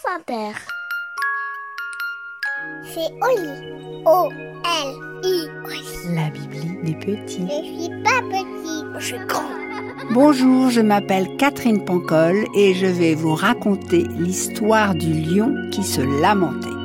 France Inter. C'est Oli. O-L-I. La Bibli des petits. Je suis pas petit. Je suis grand. Bonjour, je m'appelle Catherine Pancol et je vais vous raconter l'histoire du lion qui se lamentait.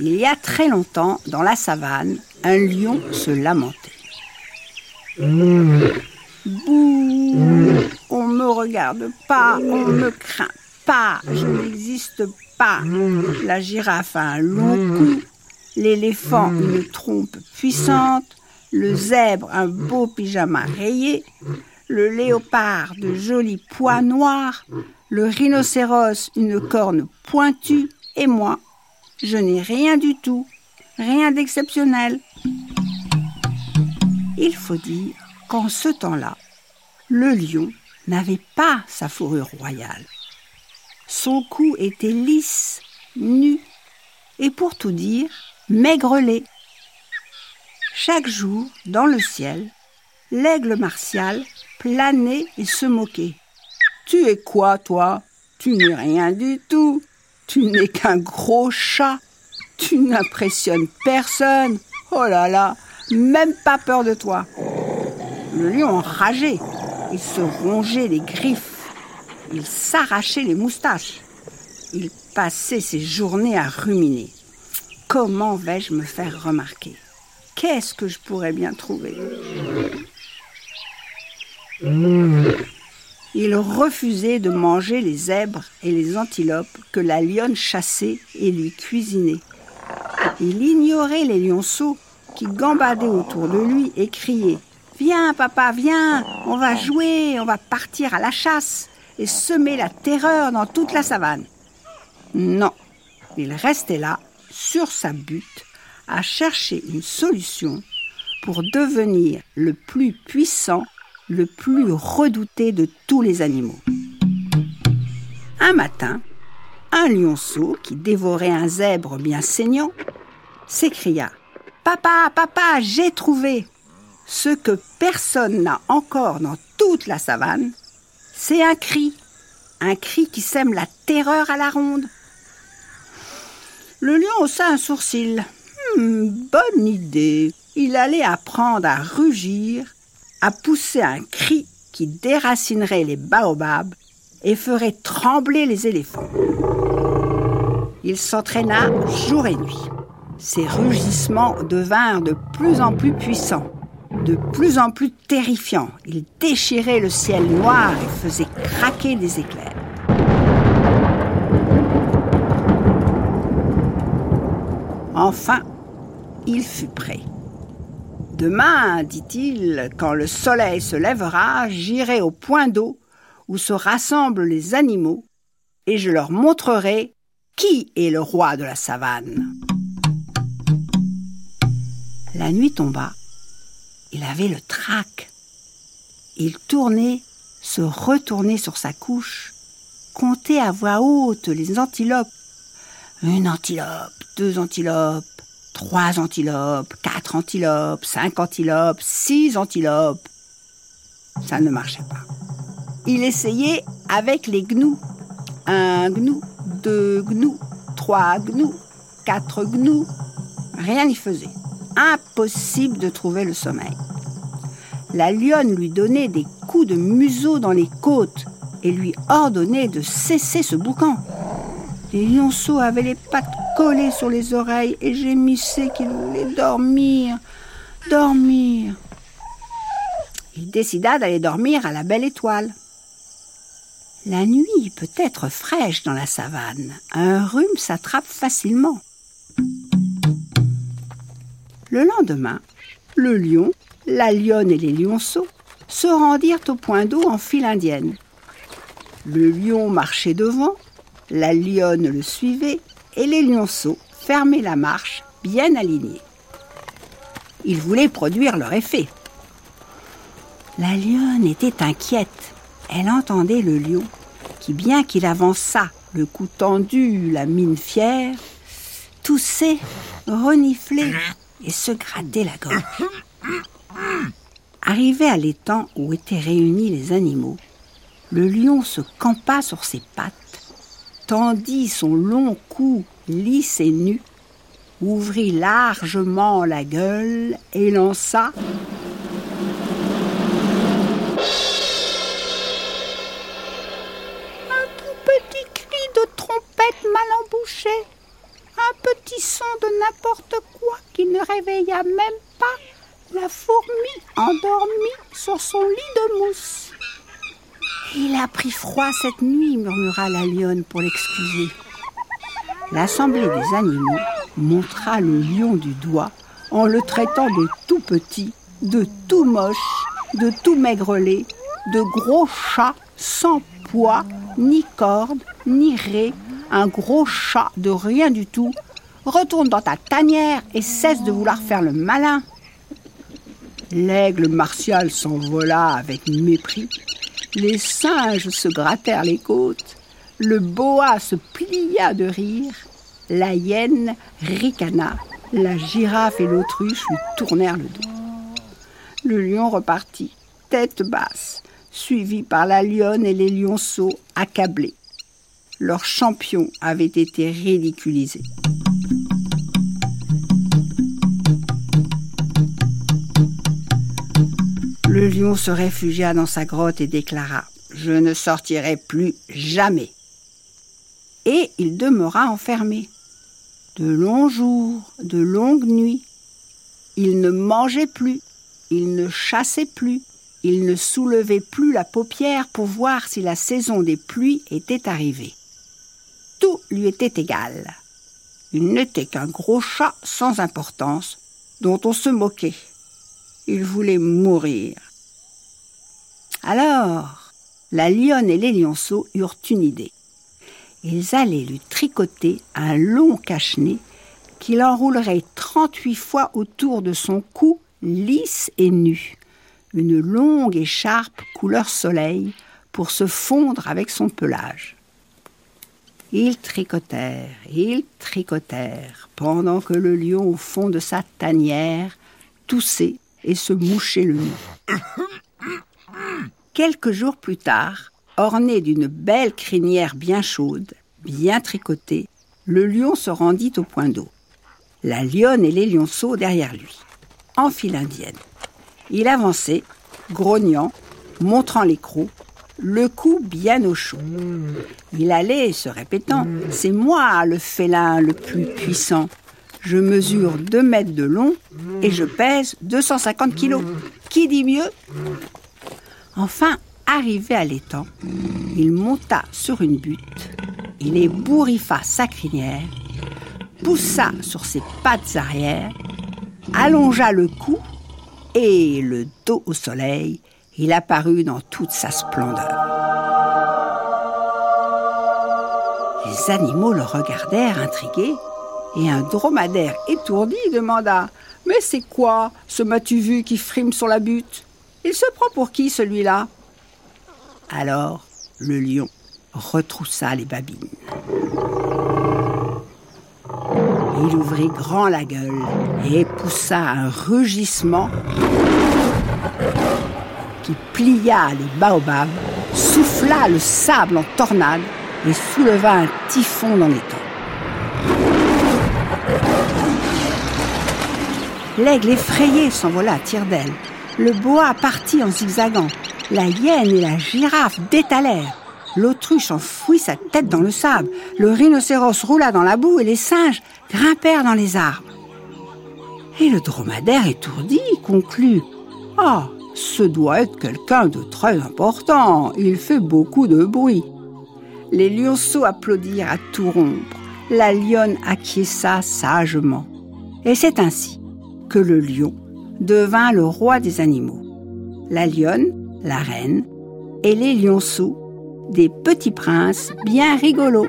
Il y a très longtemps, dans la savane, un lion se lamentait. Bouh On me regarde pas, on me craint pas, je n'existe pas. La girafe a un long cou, l'éléphant une trompe puissante, le zèbre un beau pyjama rayé, le léopard de jolis pois noirs, le rhinocéros une corne pointue, et moi, je n'ai rien du tout, rien d'exceptionnel. Il faut dire qu'en ce temps-là, le lion n'avait pas sa fourrure royale. Son cou était lisse, nu, et pour tout dire, maigrelet. Chaque jour, dans le ciel, l'aigle martial planait et se moquait. Tu es quoi, toi? Tu n'es rien du tout. Tu n'es qu'un gros chat. Tu n'impressionnes personne. Oh là là, même pas peur de toi. Le lion enrageait. Il se rongeait les griffes. Il s'arrachait les moustaches. Il passait ses journées à ruminer. Comment vais-je me faire remarquer? Qu'est-ce que je pourrais bien trouver? Il refusait de manger les zèbres et les antilopes que la lionne chassait et lui cuisinait. Il ignorait les lionceaux qui gambadaient autour de lui et criaient Viens, papa, viens, on va jouer, on va partir à la chasse et semer la terreur dans toute la savane. Non, il restait là, sur sa butte, à chercher une solution pour devenir le plus puissant le plus redouté de tous les animaux. Un matin, un lionceau qui dévorait un zèbre bien saignant s'écria Papa, papa, j'ai trouvé Ce que personne n'a encore dans toute la savane, c'est un cri, un cri qui sème la terreur à la ronde. Le lion haussa un sourcil. Hmm, bonne idée. Il allait apprendre à rugir a poussé un cri qui déracinerait les baobabs et ferait trembler les éléphants. Il s'entraîna jour et nuit. Ses rugissements devinrent de plus en plus puissants, de plus en plus terrifiants. Il déchirait le ciel noir et faisait craquer des éclairs. Enfin, il fut prêt. Demain, dit-il, quand le soleil se lèvera, j'irai au point d'eau où se rassemblent les animaux, et je leur montrerai qui est le roi de la savane. La nuit tomba. Il avait le trac. Il tournait, se retournait sur sa couche, comptait à voix haute les antilopes. Une antilope, deux antilopes, trois antilopes, quatre antilopes, cinq antilopes, six antilopes. Ça ne marchait pas. Il essayait avec les gnous. Un gnou, deux gnous, trois gnous, quatre gnous. Rien n'y faisait. Impossible de trouver le sommeil. La lionne lui donnait des coups de museau dans les côtes et lui ordonnait de cesser ce boucan. Les lionceaux avaient les pattes collé sur les oreilles et gémissait qu'il voulait dormir, dormir. Il décida d'aller dormir à la belle étoile. La nuit peut être fraîche dans la savane. Un rhume s'attrape facilement. Le lendemain, le lion, la lionne et les lionceaux se rendirent au point d'eau en file indienne. Le lion marchait devant, la lionne le suivait et les lionceaux fermaient la marche bien alignés. Ils voulaient produire leur effet. La lionne était inquiète. Elle entendait le lion qui, bien qu'il avançât le cou tendu, la mine fière, tousser, renifler et se gratter la gorge. Arrivé à l'étang où étaient réunis les animaux, le lion se campa sur ses pattes, tendit son long cou lisse et nu, ouvrit largement la gueule et lança un tout petit cri de trompette mal embouché, un petit son de n'importe quoi qui ne réveilla même pas la fourmi endormie sur son lit de mousse. Il a pris froid cette nuit, murmura la lionne pour l'excuser. L'assemblée des animaux montra le lion du doigt en le traitant de tout petit, de tout moche, de tout maigrelet, de gros chat sans poids, ni corde, ni ré, un gros chat de rien du tout. Retourne dans ta tanière et cesse de vouloir faire le malin. L'aigle martial s'envola avec mépris. Les singes se grattèrent les côtes. Le boa se plia de rire. La hyène ricana. La girafe et l'autruche lui tournèrent le dos. Le lion repartit, tête basse, suivi par la lionne et les lionceaux accablés. Leur champion avait été ridiculisé. Le lion se réfugia dans sa grotte et déclara Je ne sortirai plus jamais. Et il demeura enfermé. De longs jours, de longues nuits. Il ne mangeait plus, il ne chassait plus, il ne soulevait plus la paupière pour voir si la saison des pluies était arrivée. Tout lui était égal. Il n'était qu'un gros chat sans importance, dont on se moquait. Il voulait mourir. Alors, la lionne et les lionceaux eurent une idée. Ils allaient lui tricoter un long cache-nez qu'il enroulerait trente-huit fois autour de son cou, lisse et nu, une longue écharpe couleur soleil pour se fondre avec son pelage. Ils tricotèrent, ils tricotèrent, pendant que le lion au fond de sa tanière toussait et se mouchait le nez. Quelques jours plus tard, orné d'une belle crinière bien chaude, bien tricotée, le lion se rendit au point d'eau. La lionne et les lionceaux derrière lui, en file indienne. Il avançait, grognant, montrant les le cou bien au chaud. Il allait, se répétant, c'est moi le félin le plus puissant. Je mesure deux mètres de long et je pèse 250 kilos. Qui dit mieux? Enfin, arrivé à l'étang, il monta sur une butte, il ébouriffa sa crinière, poussa sur ses pattes arrière, allongea le cou et le dos au soleil, il apparut dans toute sa splendeur. Les animaux le regardèrent intrigués, et un dromadaire étourdi demanda Mais c'est quoi ce m'as-tu vu qui frime sur la butte? Il se prend pour qui celui-là? Alors le lion retroussa les babines. Il ouvrit grand la gueule et poussa un rugissement qui plia les baobabs, souffla le sable en tornade et souleva un typhon dans les temps. L'aigle effrayé s'envola à tire-d'aile. Le boa partit en zigzagant. La hyène et la girafe détalèrent. L'autruche enfouit sa tête dans le sable. Le rhinocéros roula dans la boue et les singes grimpèrent dans les arbres. Et le dromadaire étourdi conclut Ah, ce doit être quelqu'un de très important. Il fait beaucoup de bruit. Les lionceaux applaudirent à tout rompre. La lionne acquiesça sagement. Et c'est ainsi que le lion devint le roi des animaux. La lionne, la reine, et les lionceaux, des petits princes bien rigolos.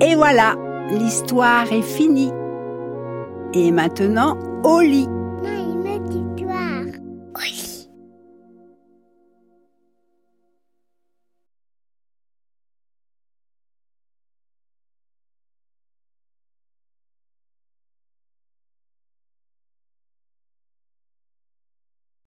Et voilà, l'histoire est finie. Et maintenant, au lit. Histoire. Oui.